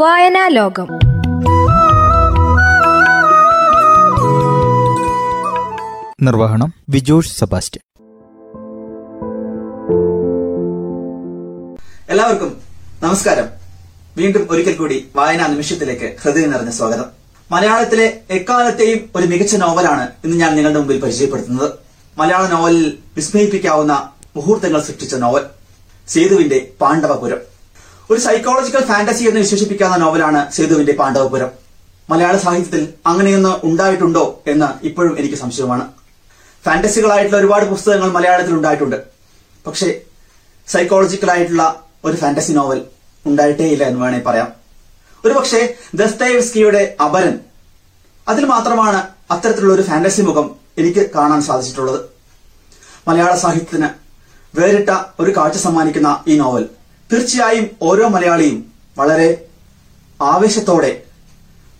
വായനാ ലോകം നിർവഹണം വിജോഷ് സെബാസ്റ്റ്യൻ. എല്ലാവർക്കും നമസ്കാരം. വീണ്ടും ഒരിക്കൽ കൂടി വായനാ നിമിഷത്തിലേക്ക് ഹൃദയം നിറഞ്ഞ സ്വാഗതം. മലയാളത്തിലെ എക്കാലത്തെയും ഒരു മികച്ച നോവലാണ് ഇന്ന് ഞാൻ നിങ്ങളുടെ മുമ്പിൽ പരിചയപ്പെടുത്തുന്നത്. മലയാള നോവലിൽ വിസ്മയിപ്പിക്കാവുന്ന മുഹൂർത്തങ്ങൾ സൃഷ്ടിച്ച നോവൽ സേതുവിന്റെ പാണ്ഡവപുരം. ഒരു സൈക്കോളജിക്കൽ ഫാന്റസി എന്ന് വിശേഷിപ്പിക്കാവുന്ന നോവലാണ് സേതുവിന്റെ പാണ്ഡവപുരം. മലയാള സാഹിത്യത്തിൽ അങ്ങനെയൊന്ന് ഉണ്ടായിട്ടുണ്ടോ എന്ന് ഇപ്പോഴും എനിക്ക് സംശയമാണ്. ഫാന്റസികളായിട്ടുള്ള ഒരുപാട് പുസ്തകങ്ങൾ മലയാളത്തിൽ ഉണ്ടായിട്ടുണ്ട്. പക്ഷേ സൈക്കോളജിക്കലായിട്ടുള്ള ഒരു ഫാന്റസി നോവൽ ഉണ്ടായിട്ടേ ഇല്ല എന്ന് വേണേ പറയാം. ഒരുപക്ഷെ ദസ്തയേവ്സ്കിയുടെ അപരൻ അതിൽ മാത്രമാണ് അത്തരത്തിലുള്ള ഒരു ഫാന്റസി മുഖം എനിക്ക് കാണാൻ സാധിച്ചിട്ടുള്ളത്. മലയാള സാഹിത്യത്തിന് വേറിട്ട ഒരു കാഴ്ച സമ്മാനിക്കുന്ന ഈ നോവൽ തീർച്ചയായും ഓരോ മലയാളിയും വളരെ ആവേശത്തോടെ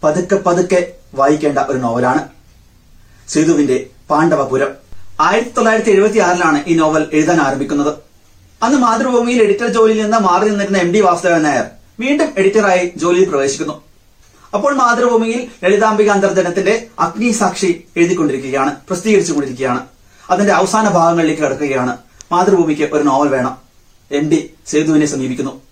പതുക്കെ പതുക്കെ വായിക്കേണ്ട ഒരു നോവലാണ് സേതുവിന്റെ പാണ്ഡവപുരം. ആയിരത്തി തൊള്ളായിരത്തി എഴുപത്തി ആറിലാണ് ഈ നോവൽ എഴുതാൻ ആരംഭിക്കുന്നത്. അന്ന് മാതൃഭൂമിയിൽ എഡിറ്റർ ജോലിയിൽ നിന്ന് മാറി നിന്നിരുന്ന എം ഡി വാസുദേവൻ നായർ വീണ്ടും എഡിറ്ററായി ജോലിയിൽ പ്രവേശിക്കുന്നു. അപ്പോൾ മാതൃഭൂമിയിൽ ലളിതാംബിക അന്തർജനത്തിന്റെ അഗ്നിസാക്ഷി എഴുതിക്കൊണ്ടിരിക്കുകയാണ് പ്രസിദ്ധീകരിച്ചുകൊണ്ടിരിക്കുകയാണ്. അതിന്റെ അവസാന ഭാഗങ്ങളിലേക്ക് കടക്കുകയാണ്. മാതൃഭൂമിക്ക് ഒരു നോവൽ വേണം. എം ഡി സേതുവിനെ സമീപിക്കുന്നു.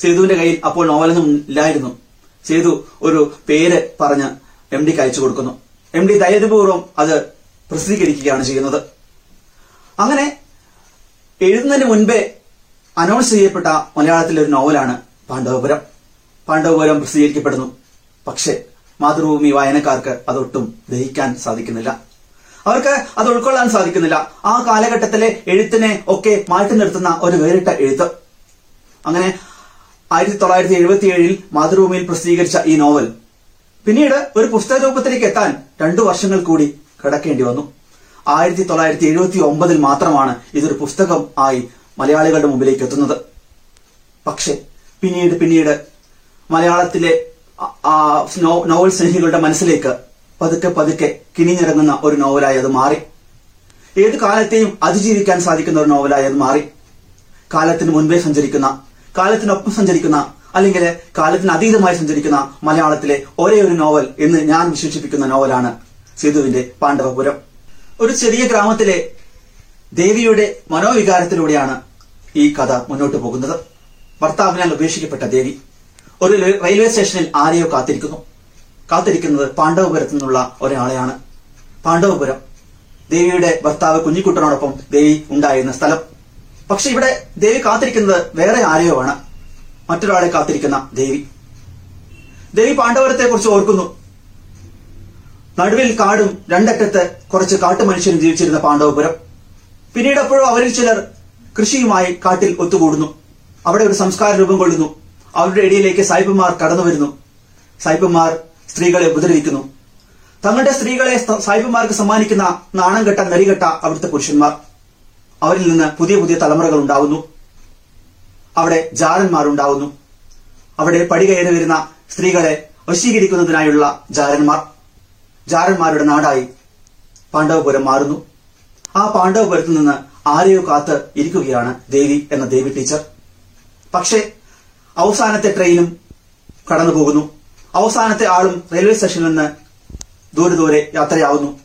സേതുവിന്റെ കയ്യിൽ അപ്പോൾ നോവലൊന്നും ഇല്ലായിരുന്നു. സേതു ഒരു പേര് പറഞ്ഞ് എം ഡിക്ക് അയച്ചു കൊടുക്കുന്നു. എം ഡി ധൈര്യപൂർവം അത് പ്രസിദ്ധീകരിക്കുകയാണ് ചെയ്യുന്നത്. അങ്ങനെ എഴുതുന്നതിന് മുൻപേ അനൗൺസ് ചെയ്യപ്പെട്ട മലയാളത്തിലെ ഒരു നോവലാണ് പാണ്ഡവപുരം. പാണ്ഡവപുരം പ്രസിദ്ധീകരിക്കപ്പെടുന്നു. പക്ഷേ മാതൃഭൂമി വായനക്കാർക്ക് അതൊട്ടും ദഹിക്കാൻ സാധിക്കുന്നില്ല. അവർക്ക് അത് ഉൾക്കൊള്ളാൻ സാധിക്കുന്നില്ല. ആ കാലഘട്ടത്തിലെ എഴുത്തിനെ ഒക്കെ മാറ്റി നിർത്തുന്ന ഒരു വേറിട്ട എഴുത്ത്. അങ്ങനെ ആയിരത്തി തൊള്ളായിരത്തി എഴുപത്തി ഏഴിൽ മാതൃഭൂമിയിൽ പ്രസിദ്ധീകരിച്ച ഈ നോവൽ. പിന്നീട് ഒരു പുസ്തക രൂപത്തിലേക്ക് എത്താൻ രണ്ടു വർഷങ്ങൾ കൂടി കിടക്കേണ്ടി വന്നു. ആയിരത്തി തൊള്ളായിരത്തി എഴുപത്തി ഒമ്പതിൽ മാത്രമാണ് ഇതൊരു പുസ്തകം ആയി മലയാളികളുടെ മുമ്പിലേക്ക് എത്തുന്നത്. പക്ഷെ പിന്നീട് പിന്നീട് മലയാളത്തിലെ നോവൽ സ്നേഹികളുടെ മനസ്സിലേക്ക് പതുക്കെ പതുക്കെ കിണിഞ്ഞിറങ്ങുന്ന ഒരു നോവലായി അത് മാറി. ഏത് കാലത്തെയും അതിജീവിക്കാൻ സാധിക്കുന്ന ഒരു നോവലായി അത് മാറി. കാലത്തിന് മുൻപേ സഞ്ചരിക്കുന്ന കാലത്തിനൊപ്പം സഞ്ചരിക്കുന്ന അല്ലെങ്കിൽ കാലത്തിന് അതീതമായി സഞ്ചരിക്കുന്ന മലയാളത്തിലെ ഒരേ ഒരു നോവൽ എന്ന് ഞാൻ വിശേഷിപ്പിക്കുന്ന നോവലാണ് സേതുവിന്റെ പാണ്ഡവപുരം. ഒരു ചെറിയ ഗ്രാമത്തിലെ ദേവിയുടെ മനോവികാരത്തിലൂടെയാണ് ഈ കഥ മുന്നോട്ട് പോകുന്നത്. ഭർത്താവിനാൽ ഉപേക്ഷിക്കപ്പെട്ട ദേവി. ഒരു റെയിൽവേ സ്റ്റേഷനിൽ ആരെയോ കാത്തിരിക്കുന്നു. കാത്തിരിക്കുന്നത് പാണ്ഡവപുരത്തു നിന്നുള്ള ഒരാളെയാണ്. പാണ്ഡവപുരം. ദേവിയുടെ ഭർത്താവ് കുഞ്ഞിക്കുട്ടനോടൊപ്പം ദേവി ഉണ്ടായിരുന്ന സ്ഥലം. പക്ഷെ ഇവിടെ ദേവി കാത്തിരിക്കുന്നത് വേറെ ആരെയോ ആണ്. മറ്റൊരാളെ കാത്തിരിക്കുന്ന ദേവി. ദേവി പാണ്ഡവരത്തെ കുറിച്ച് ഓർക്കുന്നു. നടുവിൽ കാടും രണ്ടറ്റത്ത് കുറച്ച് കാട്ടുമനുഷ്യരും ജീവിച്ചിരുന്ന പാണ്ഡവപുരം. പിന്നീട് അപ്പോഴും അവരിൽ ചിലർ കൃഷിയുമായി കാട്ടിൽ ഒത്തുകൂടുന്നു. അവിടെ ഒരു സംസ്കാര രൂപം കൊള്ളുന്നു. അവരുടെ ഇടയിലേക്ക് സായിപ്പന്മാർ കടന്നു വരുന്നു. സായിപ്പന്മാർ സ്ത്രീകളെ ഉപദ്രവിക്കുന്നു. തങ്ങളുടെ സ്ത്രീകളെ സായിപ്പന്മാർക്ക് സമ്മാനിക്കുന്ന നാണം കെട്ട നരികെട്ട അവിടുത്തെ പുരുഷന്മാർ. അവരിൽ നിന്ന് പുതിയ പുതിയ തലമുറകൾ ഉണ്ടാവുന്നു. അവിടെ ജാരന്മാരുണ്ടാവുന്നു. അവിടെ പടി കയറി വരുന്ന സ്ത്രീകളെ വശീകരിക്കുന്നതിനായുള്ള ജാരന്മാർ. ജാരന്മാരുടെ നാടായി പാണ്ഡവപുരം മാറുന്നു. ആ പാണ്ഡവപുരത്തു നിന്ന് ആരെയോ കാത്ത് ഇരിക്കുകയാണ് ദേവി എന്ന ദേവി ടീച്ചർ. പക്ഷേ അവസാനത്തെ ട്രെയിനും കടന്നു പോകുന്നു അവസാനത്തെ ആളും റെയിൽവേ സ്റ്റേഷനിൽ നിന്ന് ദൂരെ ദൂരെ യാത്രയാവുന്നു.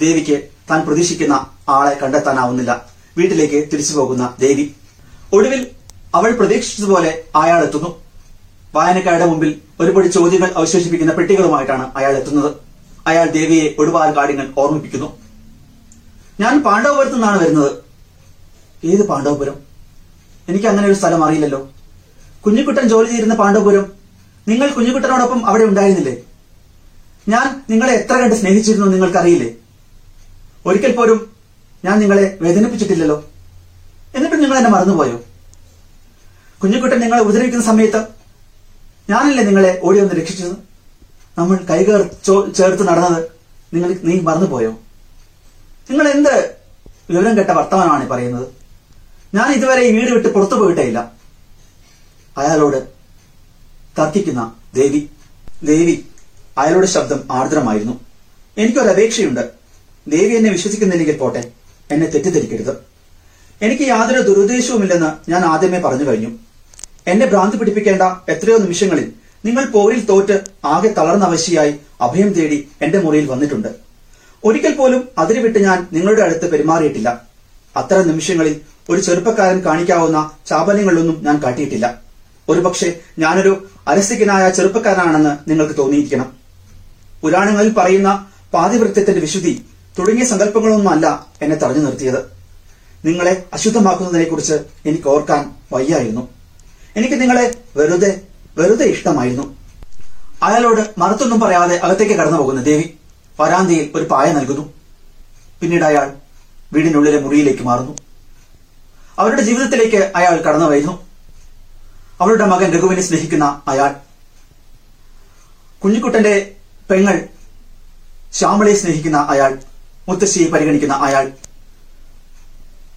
ദേവിക്ക് താൻ പ്രതീക്ഷിക്കുന്ന ആളെ കണ്ടെത്താനാവുന്നില്ല. വീട്ടിലേക്ക് തിരിച്ചു പോകുന്ന ദേവി. ഒടുവിൽ അവൾ പ്രതീക്ഷിച്ചതുപോലെ അയാൾ എത്തുന്നു. വായനക്കാരുടെ മുമ്പിൽ ഒരുപടി ചോദ്യങ്ങൾ അവശേഷിപ്പിക്കുന്ന പെട്ടികളുമായിട്ടാണ് അയാൾ എത്തുന്നത്. അയാൾ ദേവിയെ ഒരുപാട് കാര്യങ്ങൾ ഓർമ്മിപ്പിക്കുന്നു. ഞാൻ പാണ്ഡവപുരത്തു നിന്നാണ് വരുന്നത്. ഏത് പാണ്ഡവപുരം? എനിക്ക് അങ്ങനെ ഒരു സ്ഥലം അറിയില്ലല്ലോ. കുഞ്ഞിക്കുട്ടൻ ജോലി ചെയ്യുന്ന പാണ്ഡവപുരം നിങ്ങൾ കുഞ്ഞുകുട്ടനോടൊപ്പം അവിടെ ഉണ്ടായിരുന്നില്ലേ? ഞാൻ നിങ്ങളെ എത്ര കണ്ട് സ്നേഹിച്ചിരുന്നു നിങ്ങൾക്കറിയില്ലേ? ഒരിക്കൽ പോലും ഞാൻ നിങ്ങളെ വേദനിപ്പിച്ചിട്ടില്ലല്ലോ. എന്നിട്ട് നിങ്ങൾ എന്നെ മറന്നുപോയോ? കുഞ്ഞുകുട്ടൻ നിങ്ങളെ ഉപദ്രവിക്കുന്ന സമയത്ത് ഞാനല്ലേ നിങ്ങളെ ഓടി വന്ന് രക്ഷിച്ചത്? നമ്മൾ കൈകേർ ചേർത്ത് നടന്നത് നിങ്ങൾ നീ മറന്നുപോയോ? നിങ്ങൾ എന്ത് വിവരം കെട്ട വർത്തമാനമാണ് പറയുന്നത്? ഞാൻ ഇതുവരെ ഈ വീട് വിട്ട് പുറത്തു പോയിട്ടേ ഇല്ല. അയാളോട് തർക്കിക്കുന്ന ദേവി. ദേവി അയാളുടെ ശബ്ദം ആർദ്രമായിരുന്നു. എനിക്കൊരു അപേക്ഷയുണ്ട് ദേവി എന്നെ വിശ്വസിക്കുന്നില്ലെങ്കിൽ പോട്ടെ. എന്നെ തെറ്റിദ്ധരിക്കരുത്. എനിക്ക് യാതൊരു ദുരുദ്ദേശവുമില്ലെന്ന് ഞാൻ ആദ്യമേ പറഞ്ഞു കഴിഞ്ഞു. എന്നെ ഭ്രാന്തി പിടിപ്പിക്കേണ്ട എത്രയോ നിമിഷങ്ങളിൽ നിങ്ങൾ പോരിൽ തോറ്റ് ആകെ തളർന്നവശിയായി അഭയം തേടി എന്റെ മുറിയിൽ വന്നിട്ടുണ്ട്. ഒരിക്കൽ പോലും അതിരുവിട്ട് ഞാൻ നിങ്ങളുടെ അടുത്ത് പെരുമാറിയിട്ടില്ല. അത്തരം നിമിഷങ്ങളിൽ ഒരു ചെറുപ്പക്കാരൻ കാണിക്കാവുന്ന ചാപല്യങ്ങളിലൊന്നും ഞാൻ കാട്ടിയിട്ടില്ല. ഒരുപക്ഷെ ഞാനൊരു അരസികനായ ചെറുപ്പക്കാരനാണെന്ന് നിങ്ങൾക്ക് തോന്നിയിരിക്കണം. പുരാണങ്ങളിൽ പറയുന്ന പാതിവൃത്യത്തിന്റെ വിശുദ്ധി തുടങ്ങിയ സങ്കല്പങ്ങളൊന്നുമല്ല എന്നെ തടഞ്ഞു നിർത്തിയത്. നിങ്ങളെ അശുദ്ധമാക്കുന്നതിനെക്കുറിച്ച് എനിക്ക് ഓർക്കാൻ വയ്യായിരുന്നു. എനിക്ക് നിങ്ങളെ വെറുതെ വെറുതെ ഇഷ്ടമായിരുന്നു. അയാളോട് മറത്തൊന്നും പറയാതെ അകത്തേക്ക് കടന്നു പോകുന്ന ദേവി വരാന്തയിൽ ഒരു പായ നൽകുന്നു. പിന്നീട് അയാൾ വീടിനുള്ളിലെ മുറിയിലേക്ക് മാറുന്നു. അവരുടെ ജീവിതത്തിലേക്ക് അയാൾ കടന്നു വരുന്നു അവളുടെ മകൻ രഘുവിനെ സ്നേഹിക്കുന്ന അയാൾ. കുഞ്ഞിക്കുട്ടന്റെ പെങ്ങൾ ശ്യാമളയെ സ്നേഹിക്കുന്ന അയാൾ. മുത്തശ്ശിയെ പരിഗണിക്കുന്ന അയാൾ.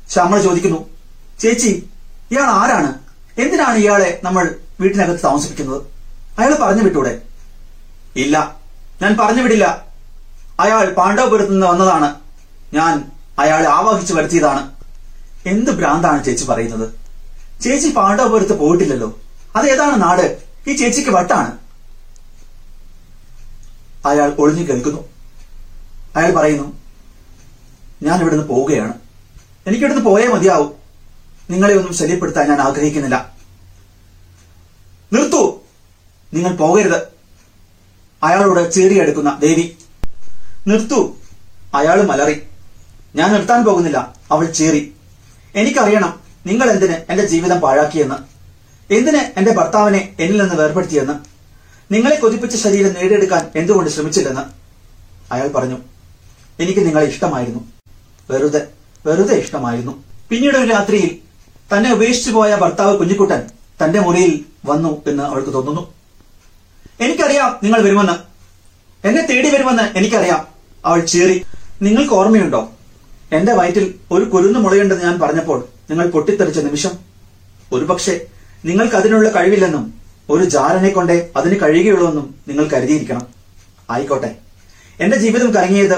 ശ്യാമള ചോദിക്കുന്നു ചേച്ചി ഇയാൾ ആരാണ്? എന്തിനാണ് ഇയാളെ നമ്മൾ വീട്ടിനകത്ത് താമസിപ്പിക്കുന്നത്? അയാൾ പറഞ്ഞു വിട്ടൂടെ? ഇല്ല ഞാൻ പറഞ്ഞു വിടില്ല. അയാൾ പാണ്ഡവപുരത്ത് നിന്ന് വന്നതാണ്. ഞാൻ അയാളെ ആവാഹിച്ചു വരുത്തിയതാണ്. എന്ത് ഭ്രാന്താണ് ചേച്ചി പറയുന്നത്? ചേച്ചി പാണ്ഡവപുരത്ത് പോയിട്ടില്ലല്ലോ. അത് ഏതാണ് നാട്? ഈ ചേച്ചിക്ക് വട്ടാണ്. അയാൾ ഒളിഞ്ഞു കേൾക്കുന്നു. അയാൾ പറയുന്നു ഞാൻ ഇവിടുന്ന് പോവുകയാണ്. എനിക്കിവിടുന്ന് പോയേ മതിയാവും. നിങ്ങളെ ഒന്നും ശല്യപ്പെടുത്താൻ ഞാൻ ആഗ്രഹിക്കുന്നില്ല. നിർത്തൂ. നിങ്ങൾ പോകരുത്. അയാളോട് ചേറിയെടുക്കുന്ന ദേവി നിർത്തൂ. അയാൾ മലറി. ഞാൻ നിർത്താൻ പോകുന്നില്ല. അവൾ ചേറി. എനിക്കറിയണം നിങ്ങൾ എന്തിന് എന്റെ ജീവിതം പാഴാക്കിയെന്ന്? എന്തിന് എന്റെ ഭർത്താവിനെ എന്നിൽ നിന്ന് വേർപെടുത്തിയെന്ന്? നിങ്ങളെ കൊതിപ്പിച്ച ശരീരം നേടിയെടുക്കാൻ എന്തുകൊണ്ട് ശ്രമിച്ചില്ലെന്ന്? അയാൾ പറഞ്ഞു എനിക്ക് നിങ്ങളെ ഇഷ്ടമായിരുന്നു. വെറുതെ വെറുതെ ഇഷ്ടമായിരുന്നു. പിന്നീട് ഒരു രാത്രിയിൽ തന്നെ ഉപേക്ഷിച്ചു പോയ ഭർത്താവ് കുഞ്ഞിക്കുട്ടൻ തന്റെ മുറിയിൽ വന്നു എന്ന് അവൾക്ക് തോന്നുന്നു. എനിക്കറിയാം നിങ്ങൾ വരുമെന്ന്. എന്നെ തേടി വരുമെന്ന് എനിക്കറിയാം അവൾ ചീറി. നിങ്ങൾക്ക് ഓർമ്മയുണ്ടോ? എന്റെ വയറ്റിൽ ഒരു കുരുന്നു മുളയുണ്ടെന്ന് ഞാൻ പറഞ്ഞപ്പോൾ നിങ്ങൾ പൊട്ടിത്തെറിച്ച നിമിഷം. ഒരുപക്ഷെ നിങ്ങൾക്ക് അതിനുള്ള കഴിവില്ലെന്നും ഒരു ജാരനെ കൊണ്ടേ അതിന് കഴിയുകയുള്ളൂ നിങ്ങൾ കരുതിയിരിക്കണം. ആയിക്കോട്ടെ. എന്റെ ജീവിതം കറങ്ങിയത്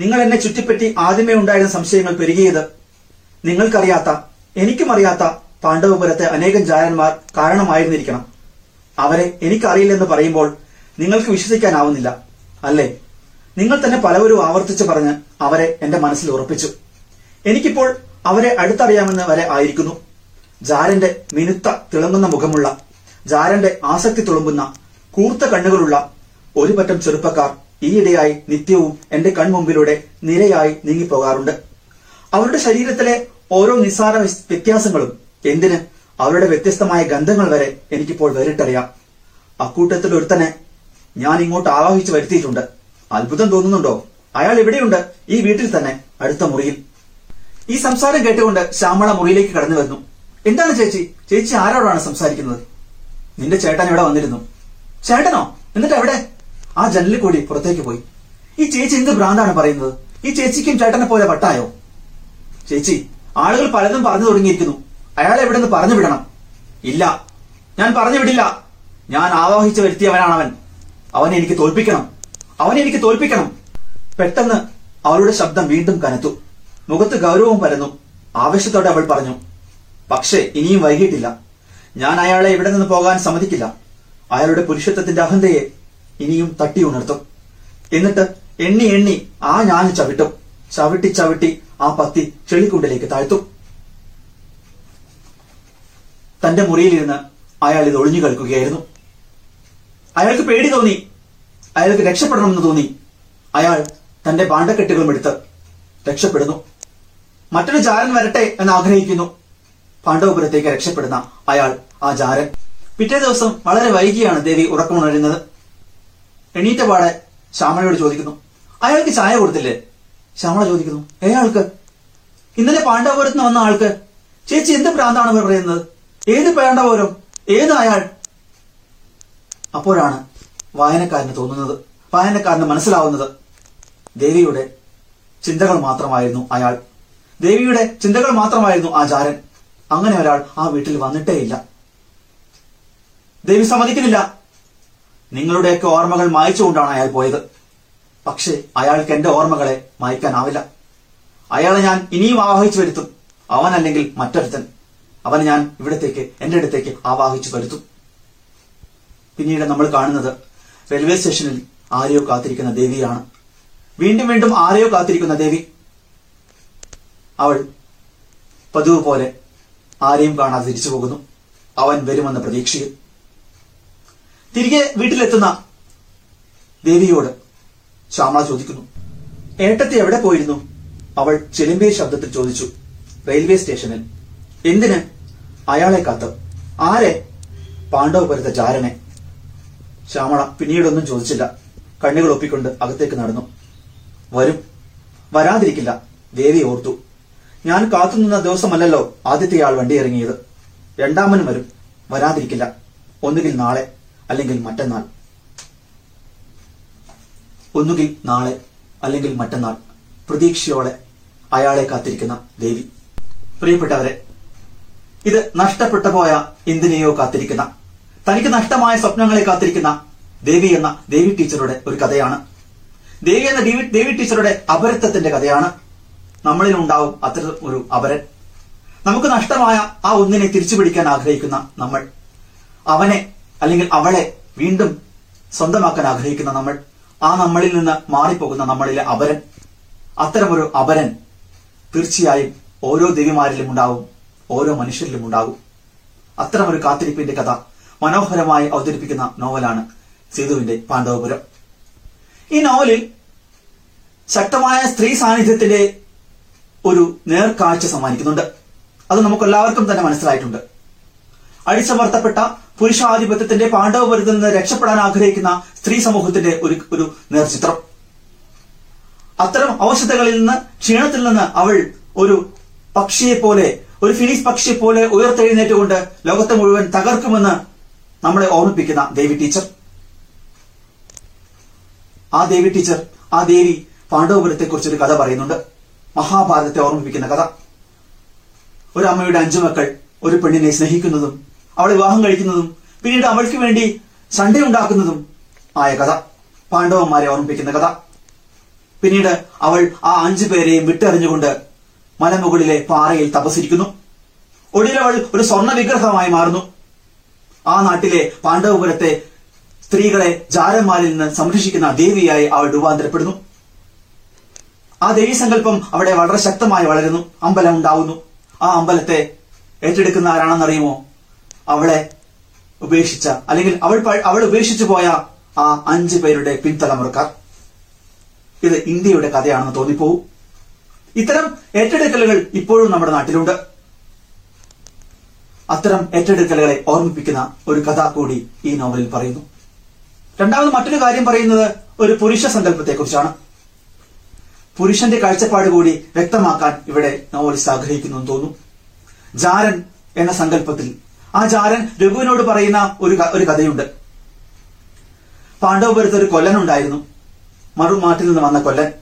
നിങ്ങൾ എന്നെ ചുറ്റിപ്പറ്റി ആദ്യമേ ഉണ്ടായിരുന്ന സംശയങ്ങൾ പെരുകിയത് നിങ്ങൾക്കറിയാത്ത എനിക്കും അറിയാത്ത പാണ്ഡവപുരത്തെ അനേകം ജാരന്മാർ കാരണമായിരുന്നിരിക്കണം. അവരെ എനിക്കറിയില്ലെന്ന് പറയുമ്പോൾ നിങ്ങൾക്ക് വിശ്വസിക്കാനാവുന്നില്ല അല്ലേ? നിങ്ങൾ തന്നെ പലവരും ആവർത്തിച്ചു പറഞ്ഞ് അവരെ എന്റെ മനസ്സിൽ ഉറപ്പിച്ചു. എനിക്കിപ്പോൾ അവരെ അടുത്തറിയാമെന്ന് വരെ ആയിരിക്കുന്നു. ജാരന്റെ മിനുത്ത തിളങ്ങുന്ന മുഖമുള്ള ജാരന്റെ ആസക്തി തുളുമ്പുന്ന കൂർത്ത കണ്ണുകളുള്ള ഒരു പറ്റം ചെറുപ്പക്കാർ ഈയിടെയായി നിത്യവും എന്റെ കൺമുമ്പിലൂടെ നിരയായി നീങ്ങിപ്പോകാറുണ്ട്. അവരുടെ ശരീരത്തിലെ ഓരോ നിസ്സാര വ്യത്യാസങ്ങളും എന്തിന് അവരുടെ വ്യത്യസ്തമായ ഗന്ധങ്ങൾ വരെ എനിക്കിപ്പോൾ വേറിട്ടറിയാം. അക്കൂട്ടത്തിൽ ഒരുത്തനെ ഞാൻ ഇങ്ങോട്ട് ആവാഹിച്ചു വരുത്തിയിട്ടുണ്ട്. അത്ഭുതം തോന്നുന്നുണ്ടോ? അയാൾ എവിടെയുണ്ട് ഈ വീട്ടിൽ തന്നെ അടുത്ത മുറിയിൽ. ഈ സംസാരം കേട്ടുകൊണ്ട് ശ്യാമള മുറിയിലേക്ക് കടന്നു വരുന്നു. എന്താണ് ചേച്ചി? ചേച്ചി ആരോടാണ് സംസാരിക്കുന്നത്? നിന്റെ ചേട്ടൻ ഇവിടെ വന്നിരുന്നു. ചേട്ടനോ? എന്നിട്ട് എവിടെ? ആ ജനലിൽ കൂടി പുറത്തേക്ക് പോയി. ഈ ചേച്ചി എന്ത് ഭ്രാന്താണ് പറയുന്നത്? ഈ ചേച്ചിക്കും ചേട്ടനെ പോലെ വട്ടായോ? ചേച്ചി ആളുകൾ പലതും പറഞ്ഞു തുടങ്ങിയിരിക്കുന്നു. അയാളെ എവിടെ നിന്ന് പറഞ്ഞു വിടണം. ഇല്ല. ഞാൻ പറഞ്ഞു വിടില്ല. ഞാൻ ആവാഹിച്ചു വരുത്തിയവനാണവൻ അവനെ എനിക്ക് തോൽപ്പിക്കണം. അവനെ എനിക്ക് തോൽപ്പിക്കണം. പെട്ടെന്ന് അവളുടെ ശബ്ദം വീണ്ടും കനത്തു. മുഖത്ത് ഗൗരവം പരന്നു. ആവേശത്തോടെ അവൾ പറഞ്ഞു പക്ഷേ ഇനിയും വൈകിട്ടില്ല. ഞാൻ അയാളെ ഇവിടെ നിന്ന് പോകാൻ സമ്മതിക്കില്ല. അയാളുടെ പുരുഷത്വത്തിന്റെ അഹന്തയെ ഇനിയും തട്ടി ഉണർത്തും. എന്നിട്ട് എണ്ണി എണ്ണി ആ ഞാൻ ചവിട്ടും. ചവിട്ടി ചവിട്ടി ആ പത്തി ചെളിക്കുണ്ടിലേക്ക് താഴ്ത്തും. തന്റെ മുറിയിലിരുന്ന് അയാൾ ഇത് ഒളിഞ്ഞു കളിക്കുകയായിരുന്നു അയാൾക്ക് പേടി തോന്നി. അയാൾക്ക് രക്ഷപ്പെടണമെന്ന് തോന്നി. അയാൾ തന്റെ പാണ്ഡക്കെട്ടുകളും എടുത്ത് രക്ഷപ്പെടുന്നു. മറ്റൊരു ജാരൻ വരട്ടെ എന്ന് ആഗ്രഹിക്കുന്നു. പാണ്ഡവപുരത്തേക്ക് രക്ഷപ്പെടുന്ന അയാൾ ആ ജാരൻ. പിറ്റേ ദിവസം വളരെ വൈകിയാണ് ദേവി ഉറക്കമുണരുന്നത്. എണീറ്റ പാടെ ശ്യാമളയോട് ചോദിക്കുന്നു അയാൾക്ക് ചായ കൊടുത്തില്ലേ? ശ്യാമള ചോദിക്കുന്നു ഏയാൾക്ക്? ഇന്നലെ പാണ്ഡവപുരത്ത് നിന്ന് വന്ന ആൾക്ക് ചേച്ചി എന്ത് പ്രാന്താണ് പറയുന്നത്? ഏത് പാണ്ഡവപുരം? ഏത് അയാൾ? അപ്പോഴാണ് വായനക്കാരന് തോന്നുന്നത് വായനക്കാരന് മനസ്സിലാവുന്നത്. ദേവിയുടെ ചിന്തകൾ മാത്രമായിരുന്നു അയാൾ. ദേവിയുടെ ചിന്തകൾ മാത്രമായിരുന്നു ആചാരൻ. അങ്ങനെ ഒരാൾ ആ വീട്ടിൽ വന്നിട്ടേയില്ല. ദേവി സമ്മതിക്കുന്നില്ല. നിങ്ങളുടെയൊക്കെ ഓർമ്മകൾ മായിച്ചുകൊണ്ടാണ് അയാൾ പോയത്. പക്ഷേ അയാൾക്ക് എന്റെ ഓർമ്മകളെ മായ്ക്കാനാവില്ല. അയാളെ ഞാൻ ഇനിയും ആവാഹിച്ചു വരുത്തും. അവനല്ലെങ്കിൽ മറ്റൊരുത്തൻ. അവനെ ഞാൻ ഇവിടത്തേക്ക് എന്റെ അടുത്തേക്ക് ആവാഹിച്ചു വരുത്തും. പിന്നീട് നമ്മൾ കാണുന്നത് റെയിൽവേ സ്റ്റേഷനിൽ ആരെയോ കാത്തിരിക്കുന്ന ദേവിയാണ്. വീണ്ടും വീണ്ടും ആരെയോ കാത്തിരിക്കുന്ന ദേവി. അവൾ പതിവ് പോലെ ആരെയും കാണാതെ തിരിച്ചു പോകുന്നു. അവൻ വരുമെന്ന പ്രതീക്ഷയിൽ. തിരികെ വീട്ടിലെത്തുന്ന ദേവിയോട് ശ്യാമള ചോദിക്കുന്നു ഏട്ടത്തി എവിടെ പോയിരുന്നു? അവൾ ചെലിമ്പേ ശബ്ദത്തിൽ ചോദിച്ചു റെയിൽവേ സ്റ്റേഷനിൽ. എന്തിന്? അയാളെ കാത്ത്. ആരെ? പാണ്ഡവപുരത്തെ ചാരനെ. ശ്യാമള പിന്നീടൊന്നും ചോദിച്ചില്ല. കണ്ണുകൾ ഒപ്പിക്കൊണ്ട് അകത്തേക്ക് നടന്നു. വരും. വരാതിരിക്കില്ല. ദേവി ഓർത്തു. ഞാൻ കാത്തുനിന്ന ദിവസമല്ലല്ലോ ആദ്യത്തെ ആൾ വണ്ടി ഇറങ്ങിയത്. രണ്ടാമനും വരും. വരാതിരിക്കില്ല. ഒന്നുകിൽ നാളെ അല്ലെങ്കിൽ മറ്റന്നാൾ. ഒന്നുകിൽ നാളെ അല്ലെങ്കിൽ മറ്റന്നാൾ. പ്രതീക്ഷയോടെ അയാളെ കാത്തിരിക്കുന്ന ദേവി. പ്രിയപ്പെട്ടവരെ ഇത് നഷ്ടപ്പെട്ടു പോയ എന്തിനെയോ കാത്തിരിക്കുന്ന തനിക്ക് നഷ്ടമായ സ്വപ്നങ്ങളെ കാത്തിരിക്കുന്ന ദേവി എന്ന ദേവി ടീച്ചറുടെ ഒരു കഥയാണ്. ദേവി എന്ന ദേവി ടീച്ചറുടെ അപരത്വത്തിന്റെ കഥയാണ് നമ്മളിൽ ഉണ്ടാവും അത്തരം ഒരു അപരൻ. നമുക്ക് നഷ്ടമായ ആ ഒന്നിനെ തിരിച്ചു പിടിക്കാൻ ആഗ്രഹിക്കുന്ന നമ്മൾ അവനെ അല്ലെങ്കിൽ അവളെ വീണ്ടും സ്വന്തമാക്കാൻ ആഗ്രഹിക്കുന്ന നമ്മൾ ആ നമ്മളിൽ നിന്ന് മാറിപ്പോകുന്ന നമ്മളിലെ അപരൻ. അത്തരമൊരു അപരൻ തീർച്ചയായും ഓരോ ദേവിമാരിലും ഉണ്ടാവും ഓരോ മനുഷ്യരിലും ഉണ്ടാകും. അത്തരമൊരു കാത്തിരിപ്പിന്റെ കഥ മനോഹരമായി അവതരിപ്പിക്കുന്ന നോവലാണ് സേതുവിന്റെ പാണ്ഡവപുരം. ഈ നോവലിൽ ശക്തമായ സ്ത്രീ സാന്നിധ്യത്തിന്റെ ഒരു നേർക്കാഴ്ച സമ്മാനിക്കുന്നുണ്ട്. അത് നമുക്ക് എല്ലാവർക്കും തന്നെ മനസ്സിലായിട്ടുണ്ട്. അടിച്ചമർത്തപ്പെട്ട പുരുഷാധിപത്യത്തിന്റെ പാണ്ഡവപുരത്തിൽ നിന്ന് രക്ഷപ്പെടാൻ ആഗ്രഹിക്കുന്ന സ്ത്രീ സമൂഹത്തിന്റെ ഒരു ഒരു നേർചിത്രം. അത്തരം അവശതകളിൽ നിന്ന് ക്ഷീണത്തിൽ നിന്ന് അവൾ ഒരു പക്ഷിയെ പോലെ ഒരു ഫിനിക്സ് പക്ഷിയെ പോലെ ഉയർത്തെഴുന്നേറ്റുകൊണ്ട് ലോകത്തെ മുഴുവൻ തകർക്കുമെന്ന് നമ്മളെ ഓർമ്മിപ്പിക്കുന്ന ദേവി ടീച്ചർ. ആ ദേവി ടീച്ചർ ആ ദേവി പാണ്ഡവപുരത്തെ കുറിച്ചൊരു കഥ പറയുന്നുണ്ട്. മഹാഭാരതത്തെ ഓർമ്മിപ്പിക്കുന്ന കഥ. ഒരു അഞ്ചു മക്കൾ ഒരു പെണ്ണിനെ സ്നേഹിക്കുന്നതും അവളെ വിവാഹം കഴിക്കുന്നതും പിന്നീട് അവൾക്ക് വേണ്ടി സണ്ടയുണ്ടാക്കുന്നതും ആയ കഥ. പാണ്ഡവന്മാരെ ഓർമ്മിപ്പിക്കുന്ന കഥ. പിന്നീട് അവൾ ആ അഞ്ചു പേരെയും വിട്ടെറിഞ്ഞുകൊണ്ട് മലമുകളിലെ പാറയിൽ തപസിരിക്കുന്നു ഒടുവിൽ അവൾ ഒരു സ്വർണ വിഗ്രഹമായി മാറുന്നു. ആ നാട്ടിലെ പാണ്ഡവപുരത്തെ സ്ത്രീകളെ ജാരന്മാരിൽ നിന്ന് സംരക്ഷിക്കുന്ന ദേവിയായി അവൾ രൂപാന്തരപ്പെടുന്നു. ആ ദേവീ സങ്കല്പം അവിടെ വളരെ ശക്തമായി വളരുന്നു. അമ്പലം ഉണ്ടാവുന്നു. ആ അമ്പലത്തെ ഏറ്റെടുക്കുന്ന ആരാണെന്നറിയുമോ? അവളെ ഉപേക്ഷിച്ച അല്ലെങ്കിൽ അവൾ അവൾ ഉപേക്ഷിച്ചു പോയ ആ അഞ്ചു പേരുടെ പിൻതലമുറക്കാർ. ഇത് ഇന്ത്യയുടെ കഥയാണെന്ന് തോന്നിപ്പോവും. ഇത്തരം ഏറ്റെടുക്കലുകൾ ഇപ്പോഴും നമ്മുടെ നാട്ടിലുണ്ട്. അത്തരം ഏറ്റെടുക്കലുകളെ ഓർമ്മിപ്പിക്കുന്ന ഒരു കഥ കൂടി ഈ നോവലിൽ പറയുന്നു. രണ്ടാമത് മറ്റൊരു കാര്യം പറയുന്നത് ഒരു പുരുഷ സങ്കല്പത്തെ കുറിച്ചാണ് പുരുഷന്റെ കാഴ്ചപ്പാട് കൂടി വ്യക്തമാക്കാൻ ഇവിടെ നോവലിസ്റ്റ് ആഗ്രഹിക്കുന്നു തോന്നുന്നു ജാരൻ എന്ന സങ്കല്പത്തിൽ ആ ജാരൻ രഘുവിനോട് പറയുന്ന ഒരു ഒരു കഥയുണ്ട്. പാണ്ഡവപുരത്ത് ഒരു കൊല്ലനുണ്ടായിരുന്നു. മറുനാട്ടിൽ നിന്ന് വന്ന കൊല്ലൻ.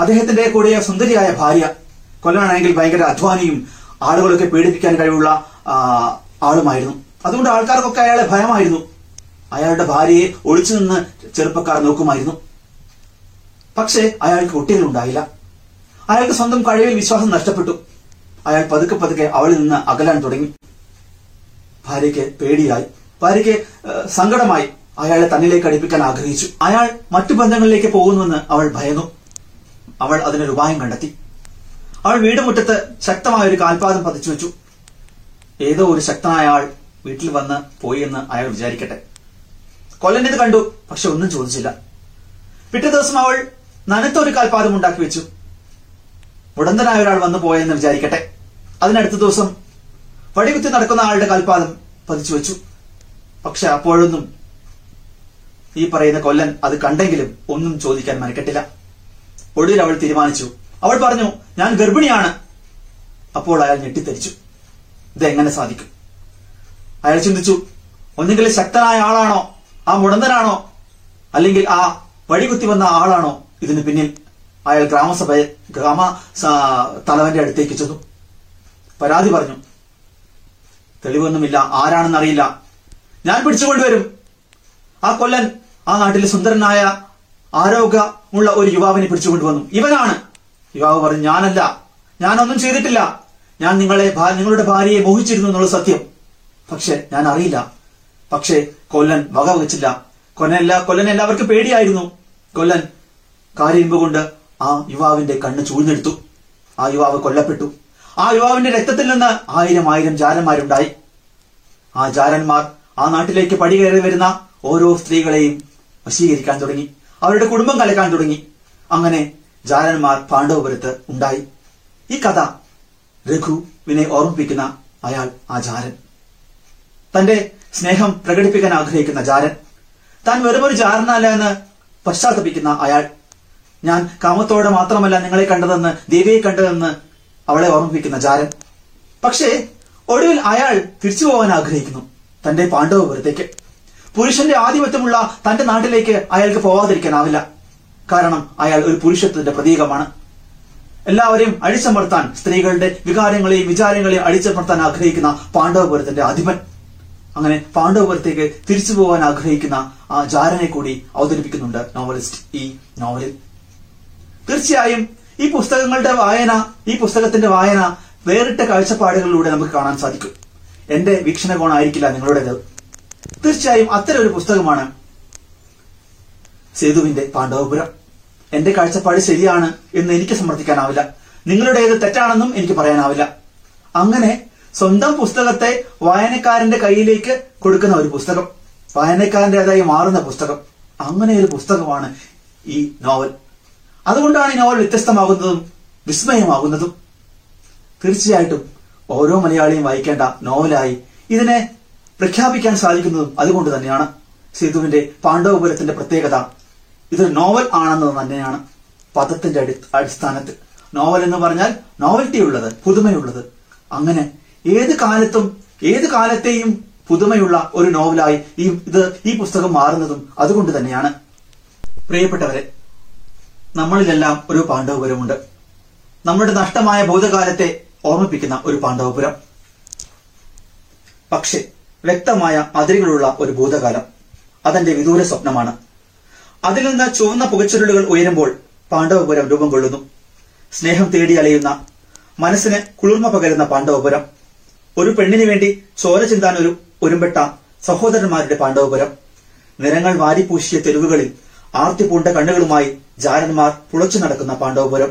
അദ്ദേഹത്തിന്റെ കൂടെ സുന്ദരിയായ ഭാര്യ. കൊല്ലനാണെങ്കിൽ ഭയങ്കര അധ്വാനിയും ആളുകളൊക്കെ പീഡിപ്പിക്കാൻ കഴിവുള്ള ആളുമായിരുന്നു. അതുകൊണ്ട് ആൾക്കാർക്കൊക്കെ അയാളെ ഭയമായിരുന്നു. അയാളുടെ ഭാര്യയെ ഒളിച്ചു നിന്ന് ചെറുപ്പക്കാർ നോക്കുമായിരുന്നു. പക്ഷേ അയാൾക്ക് കുട്ടികൾ ഉണ്ടായില്ല അയാൾക്ക് സ്വന്തം കഴിവിൽ വിശ്വാസം നഷ്ടപ്പെട്ടു. അയാൾ പതുക്കെ പതുക്കെ അവളിൽ നിന്ന് അകലാൻ തുടങ്ങി. ഭാര്യയ്ക്ക് പേടിയായി. ഭാര്യയ്ക്ക് സങ്കടമായി. അയാളെ തന്നിലേക്ക് അടുപ്പിക്കാൻ ആഗ്രഹിച്ചു. അയാൾ മറ്റു ബന്ധങ്ങളിലേക്ക് പോകുന്നുവെന്ന് അവൾ ഭയന്നു. അവൾ അതിനൊരു ഉപായം കണ്ടെത്തി. അവൾ വീടുമുറ്റത്ത് ശക്തമായ ഒരു കാൽപാദം പതിച്ചു വെച്ചു. ഏതോ ഒരു ശക്തനായ ആൾ വീട്ടിൽ വന്ന് പോയി എന്ന് അയാൾ വിചാരിക്കട്ടെ. കൊല്ലൻ ഇത് കണ്ടു പക്ഷെ ഒന്നും ചോദിച്ചില്ല. പിറ്റേ ദിവസം അവൾ നനത്ത ഒരു കാൽപാദം ഉണ്ടാക്കി വെച്ചു. ഉടന്തനായ ഒരാൾ വന്നു പോയെന്ന് വിചാരിക്കട്ടെ. അതിനടുത്ത ദിവസം വടികുത്തി നടക്കുന്ന ആളുടെ കാൽപാദം പതിച്ചു വെച്ചു. പക്ഷെ അപ്പോഴൊന്നും ഈ പറയുന്ന കൊല്ലൻ അത് കണ്ടെങ്കിലും ഒന്നും ചോദിക്കാൻ മനക്കെട്ടില്ല. ഒടുവിൽ അവൾ തീരുമാനിച്ചു. അവൾ പറഞ്ഞു ഞാൻ ഗർഭിണിയാണ്. അപ്പോൾ അയാൾ ഞെട്ടിത്തെരിച്ചു. ഇതെങ്ങനെ സാധിക്കും? അയാൾ ചിന്തിച്ചു ഒന്നുകിൽ ശക്തനായ ആളാണോ? ആ മുടന്തനാണോ? അല്ലെങ്കിൽ ആ വഴികുത്തി വന്ന ആളാണോ? ഇതിന് പിന്നിൽ അയാൾ ഗ്രാമസഭ ഗ്രാമ തലവന്റെ അടുത്തേക്ക് ചെന്നു. പരാതി പറഞ്ഞു തെളിവൊന്നുമില്ല ആരാണെന്ന് അറിയില്ല ഞാൻ പിടിച്ചുകൊണ്ടുവരും. ആ കൊല്ലൻ ആ നാട്ടിലെ സുന്ദരനായ ആരോഗ്യമുള്ള ഒരു യുവാവിനെ പിടിച്ചുകൊണ്ടുവന്നു. ഇവനാണ്. യുവാവ് പറഞ്ഞു ഞാനല്ല. ഞാനൊന്നും ചെയ്തിട്ടില്ല. ഞാൻ നിങ്ങളെ നിങ്ങളുടെ ഭാര്യയെ മോഹിച്ചിരുന്നു എന്നുള്ള സത്യം. പക്ഷെ ഞാൻ അറിയില്ല പക്ഷേ കൊല്ലൻ വകവച്ചില്ല. കൊല്ലൻ കൊല്ലൻ എല്ലാവർക്കും പേടിയായിരുന്നു. കൊല്ലൻ കാരിരുമ്പ് കൊണ്ട് ആ യുവാവിന്റെ കണ്ണ് ചൂഴ്ന്നെടുത്തു. ആ യുവാവ് കൊല്ലപ്പെട്ടു. ആ യുവാവിന്റെ രക്തത്തിൽ നിന്ന് ആയിരം ആയിരം ജാരന്മാരുണ്ടായി ആ ജാരന്മാർ ആ നാട്ടിലേക്ക് പടി കയറി വരുന്ന ഓരോ സ്ത്രീകളെയും വശീകരിക്കാൻ തുടങ്ങി. അവരുടെ കുടുംബം കലക്കാൻ തുടങ്ങി. അങ്ങനെ ജാരന്മാർ പാണ്ഡവപുരത്ത് ഉണ്ടായി. ഈ കഥ രഘുവിനെ ഓർമ്മിപ്പിക്കുന്ന അയാൾ ആ ജാരൻ തന്റെ സ്നേഹം പ്രകടിപ്പിക്കാൻ ആഗ്രഹിക്കുന്ന ജാരൻ താൻ വെറുമൊരു ജാരനല്ല എന്ന് പശ്ചാത്തപിക്കുന്ന അയാൾ. ഞാൻ കാമത്തോടെ മാത്രമല്ല നിങ്ങളെ കണ്ടതെന്ന് ദേവിയെ കണ്ടതെന്ന് അവളെ ഓർമ്മിപ്പിക്കുന്ന ചാരൻ പക്ഷേ ഒടുവിൽ അയാൾ തിരിച്ചു പോകാൻ ആഗ്രഹിക്കുന്നു തന്റെ പാണ്ഡവപുരത്തേക്ക്. പുരുഷന്റെ ആധിപത്യമുള്ള തന്റെ നാട്ടിലേക്ക് അയാൾക്ക് പോവാതിരിക്കാനാവില്ല. കാരണം അയാൾ ഒരു പുരുഷത്വത്തിന്റെ പ്രതീകമാണ്. എല്ലാവരെയും അടിച്ചമർത്താൻ സ്ത്രീകളുടെ വികാരങ്ങളെയും വിചാരങ്ങളെയും അടിച്ചമർത്താൻ ആഗ്രഹിക്കുന്ന പാണ്ഡവപുരത്തിന്റെ അധിപൻ. അങ്ങനെ പാണ്ഡവപുരത്തേക്ക് തിരിച്ചു പോകാൻ ആഗ്രഹിക്കുന്ന ആ ജാരനെ കൂടി അവതരിപ്പിക്കുന്നുണ്ട് നോവലിസ്റ്റ് ഈ നോവലിൽ. തീർച്ചയായും ഈ പുസ്തകങ്ങളുടെ വായന ഈ പുസ്തകത്തിന്റെ വായന വേറിട്ട കാഴ്ചപ്പാടുകളിലൂടെ നമുക്ക് കാണാൻ സാധിക്കും. എന്റെ വീക്ഷണകോണായിരിക്കില്ല നിങ്ങളുടേത്. തീർച്ചയായും അത്തരം ഒരു പുസ്തകമാണ് സേതുവിന്റെ പാണ്ഡവപുരം. എന്റെ കാഴ്ചപ്പാട് ശരിയാണ് എന്ന് എനിക്ക് സമർത്ഥിക്കാനാവില്ല. നിങ്ങളുടേത് തെറ്റാണെന്നും എനിക്ക് പറയാനാവില്ല. അങ്ങനെ സ്വന്തം പുസ്തകത്തെ വായനക്കാരന്റെ കയ്യിലേക്ക് കൊടുക്കുന്ന ഒരു പുസ്തകം വായനക്കാരന്റെതായി മാറുന്ന പുസ്തകം അങ്ങനെ ഒരു പുസ്തകമാണ് ഈ നോവൽ. അതുകൊണ്ടാണ് ഈ നോവൽ വ്യത്യസ്തമാകുന്നതും വിസ്മയമാകുന്നതും. തീർച്ചയായിട്ടും ഓരോ മലയാളിയും വായിക്കേണ്ട നോവലായി ഇതിനെ പ്രഖ്യാപിക്കാൻ സാധിക്കുന്നതും അതുകൊണ്ട് തന്നെയാണ്. സേതുവിന്റെ പാണ്ഡവപുരത്തിന്റെ പ്രത്യേകത. ഇതൊരു നോവൽ ആണെന്നത് തന്നെയാണ് പദത്തിന്റെ അടി അടിസ്ഥാനത്തിൽ. നോവൽ എന്ന് പറഞ്ഞാൽ നോവൽറ്റി ഉള്ളത് പുതുമയുള്ളത്. അങ്ങനെ ഏത് കാലത്തും ഏത് കാലത്തെയും പുതുമയുള്ള ഒരു നോവലായി ഈ ഇത് ഈ പുസ്തകം മാറുന്നതും അതുകൊണ്ട് തന്നെയാണ്. പ്രിയപ്പെട്ടവരെ നമ്മളിലെല്ലാം ഒരു പാണ്ഡവപുരമുണ്ട്. നമ്മുടെ നഷ്ടമായ ഭൂതകാലത്തെ ഓർമ്മിപ്പിക്കുന്ന ഒരു പാണ്ഡവപുരം. പക്ഷെ വ്യക്തമായ അതിരുകളുള്ള ഒരു ഭൂതകാലം. അതിന്റെ വിദൂര സ്വപ്നമാണ്. അതിൽ നിന്ന് ചുവന്ന പുകച്ചുരുളുകൾ ഉയരുമ്പോൾ പാണ്ഡവപുരം രൂപം കൊള്ളുന്നു. സ്നേഹം തേടി അലയുന്ന മനസ്സിന് കുളിർമ പകരുന്ന പാണ്ഡവപുരം. ഒരു പെണ്ണിനു വേണ്ടി ചോര ചിന്താൻ ഒരു ഒരുമ്പെട്ട സഹോദരന്മാരുടെ പാണ്ഡവപുരം. നിറങ്ങൾ വാരിപ്പൂശിയ തെരുവുകളിൽ ആർത്തി പൂണ്ട കണ്ണുകളുമായി ജാരന്മാർ പുളച്ചു നടക്കുന്ന പാണ്ഡവപുരം.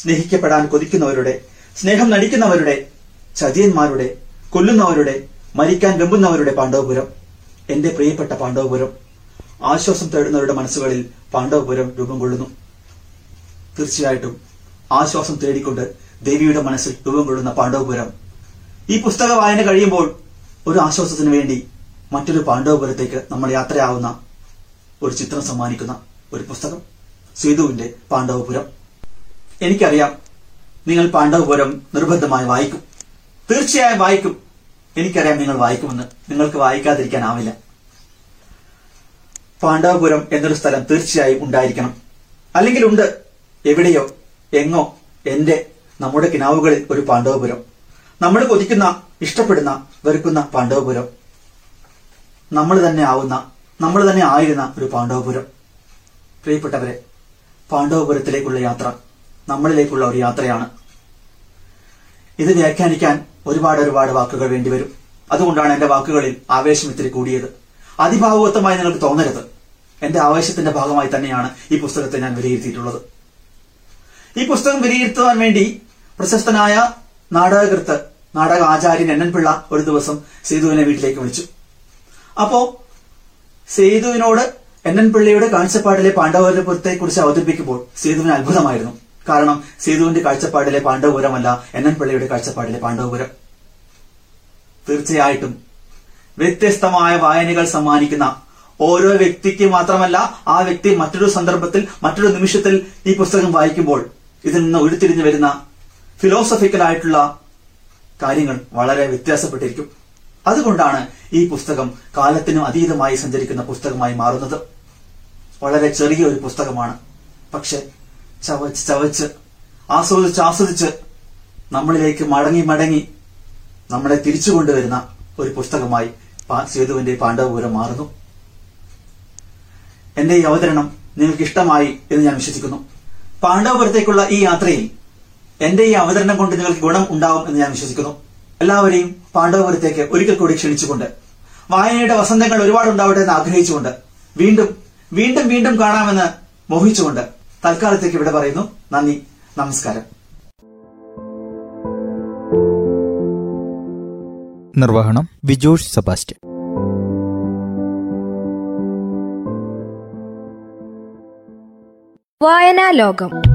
സ്നേഹിക്കപ്പെടാൻ കൊതിക്കുന്നവരുടെ സ്നേഹം നടിക്കുന്നവരുടെ ചതിയന്മാരുടെ കൊല്ലുന്നവരുടെ മരിക്കാൻ വെമ്പുന്നവരുടെ പാണ്ഡവപുരം. എന്റെ പ്രിയപ്പെട്ട പാണ്ഡവപുരം. ആശ്വാസം തേടുന്നവരുടെ മനസ്സുകളിൽ പാണ്ഡവപുരം രൂപം കൊള്ളുന്നു. തീർച്ചയായിട്ടും ആശ്വാസം തേടിക്കൊണ്ട് ദേവിയുടെ മനസ്സിൽ രൂപം കൊള്ളുന്ന പാണ്ഡവപുരം. ഈ പുസ്തക വായന കഴിയുമ്പോൾ ഒരു ആശ്വാസത്തിന് വേണ്ടി മറ്റൊരു പാണ്ഡവപുരത്തേക്ക് നമ്മൾ യാത്രയാവുന്ന ഒരു ചിത്രം സമ്മാനിക്കുന്ന ഒരു പുസ്തകം. സേതുവിന്റെ പാണ്ഡവപുരം. എനിക്കറിയാം നിങ്ങൾ പാണ്ഡവപുരം നിർബന്ധമായി വായിക്കും. തീർച്ചയായും വായിക്കും. എനിക്കറിയാം നിങ്ങൾ വായിക്കുമെന്ന്. നിങ്ങൾക്ക് വായിക്കാതിരിക്കാനാവില്ല. പാണ്ഡവപുരം എന്നൊരു സ്ഥലം തീർച്ചയായും ഉണ്ടായിരിക്കണം. അല്ലെങ്കിൽ ഉണ്ട്. എവിടെയോ എങ്ങോ എന്റെ നമ്മുടെ കിനാവുകളിൽ ഒരു പാണ്ഡവപുരം. നമ്മൾ കൊതിക്കുന്ന ഇഷ്ടപ്പെടുന്ന വെറുക്കുന്ന പാണ്ഡവപുരം. നമ്മൾ തന്നെ ആവുന്ന നമ്മൾ തന്നെ ആയിരുന്ന ഒരു പാണ്ഡവപുരം. പ്രിയപ്പെട്ടവരെ പാണ്ഡവപുരത്തിലേക്കുള്ള യാത്ര നമ്മളിലേക്കുള്ള ഒരു യാത്രയാണ്. ഇത് വ്യാഖ്യാനിക്കാൻ ഒരുപാട് ഒരുപാട് വാക്കുകൾ വേണ്ടിവരും അതുകൊണ്ടാണ് എന്റെ വാക്കുകളിൽ ആവേശം ഇത്തിരി കൂടിയത്. അതിഭാവുകത്വമായി നിങ്ങൾക്ക് തോന്നരുത്. എന്റെ ആവേശത്തിന്റെ ഭാഗമായി തന്നെയാണ് ഈ പുസ്തകത്തെ ഞാൻ വിലയിരുത്തിയിട്ടുള്ളത്. ഈ പുസ്തകം വിലയിരുത്തുവാൻ വേണ്ടി പ്രശസ്തനായ നാടകകൃത്ത് നാടക ആചാര്യൻ എൻ ഒരു ദിവസം സേതുവിനെ വീട്ടിലേക്ക് വിളിച്ചു. അപ്പോ സേതുവിനോട് എൻ എൻ പിള്ളയുടെ കാഴ്ചപ്പാടിലെ പാണ്ഡവപുരത്തെ കുറിച്ച് അവതരിപ്പിക്കുമ്പോൾ സേതുവിന് അത്ഭുതമായിരുന്നു. കാരണം സേതുവിന്റെ കാഴ്ചപ്പാടിലെ പാണ്ഡവപുരമല്ല എൻ എൻ പിള്ളയുടെ കാഴ്ചപ്പാടിലെ പാണ്ഡവപുരം. തീർച്ചയായിട്ടും വ്യത്യസ്തമായ വായനകൾ സമ്മാനിക്കുന്ന ഓരോ വ്യക്തിക്ക് മാത്രമല്ല ആ വ്യക്തി മറ്റൊരു സന്ദർഭത്തിൽ മറ്റൊരു നിമിഷത്തിൽ ഈ പുസ്തകം വായിക്കുമ്പോൾ ഇതിൽ നിന്ന് ഉരുത്തിരിഞ്ഞു വരുന്ന ഫിലോസഫിക്കൽ ആയിട്ടുള്ള കാര്യങ്ങൾ വളരെ വ്യത്യാസപ്പെട്ടിരിക്കും. അതുകൊണ്ടാണ് ഈ പുസ്തകം കാലത്തിനും അതീതമായി സഞ്ചരിക്കുന്ന പുസ്തകമായി മാറുന്നത്. വളരെ ചെറിയ ഒരു പുസ്തകമാണ്. പക്ഷെ ചവച്ച് ചവച്ച് ആസ്വദിച്ച് ആസ്വദിച്ച് നമ്മളിലേക്ക് മടങ്ങി മടങ്ങി നമ്മളെ തിരിച്ചു കൊണ്ടുവരുന്ന ഒരു പുസ്തകമായി സേതുവിന്റെ പാണ്ഡവപുരം മാറുന്നു. എന്റെ ഈ അവതരണം നിങ്ങൾക്ക് ഇഷ്ടമായി എന്ന് ഞാൻ വിശ്വസിക്കുന്നു. പാണ്ഡവപുരത്തേക്കുള്ള ഈ യാത്രയിൽ എന്റെ ഈ അവതരണം കൊണ്ട് നിങ്ങൾക്ക് ഗുണം ഉണ്ടാവും എന്ന് ഞാൻ വിശ്വസിക്കുന്നു. എല്ലാവരെയും പാണ്ഡവപുരത്തേക്ക് ഒരിക്കൽ കൂടി ക്ഷണിച്ചുകൊണ്ട്. വായനയുടെ വസന്തങ്ങൾ ഒരുപാട് ഉണ്ടാവട്ടെ എന്ന് ആഗ്രഹിച്ചുകൊണ്ട് വീണ്ടും വീണ്ടും വീണ്ടും കാണാമെന്ന് മോഹിച്ചുകൊണ്ട് തൽക്കാലത്തേക്ക് ഇവിടെ പറയുന്നു. നന്ദി. നമസ്കാരം. നിർവഹണം വിജോഷ് സെബാസ്റ്റ്യൻ. വായനാ ലോകം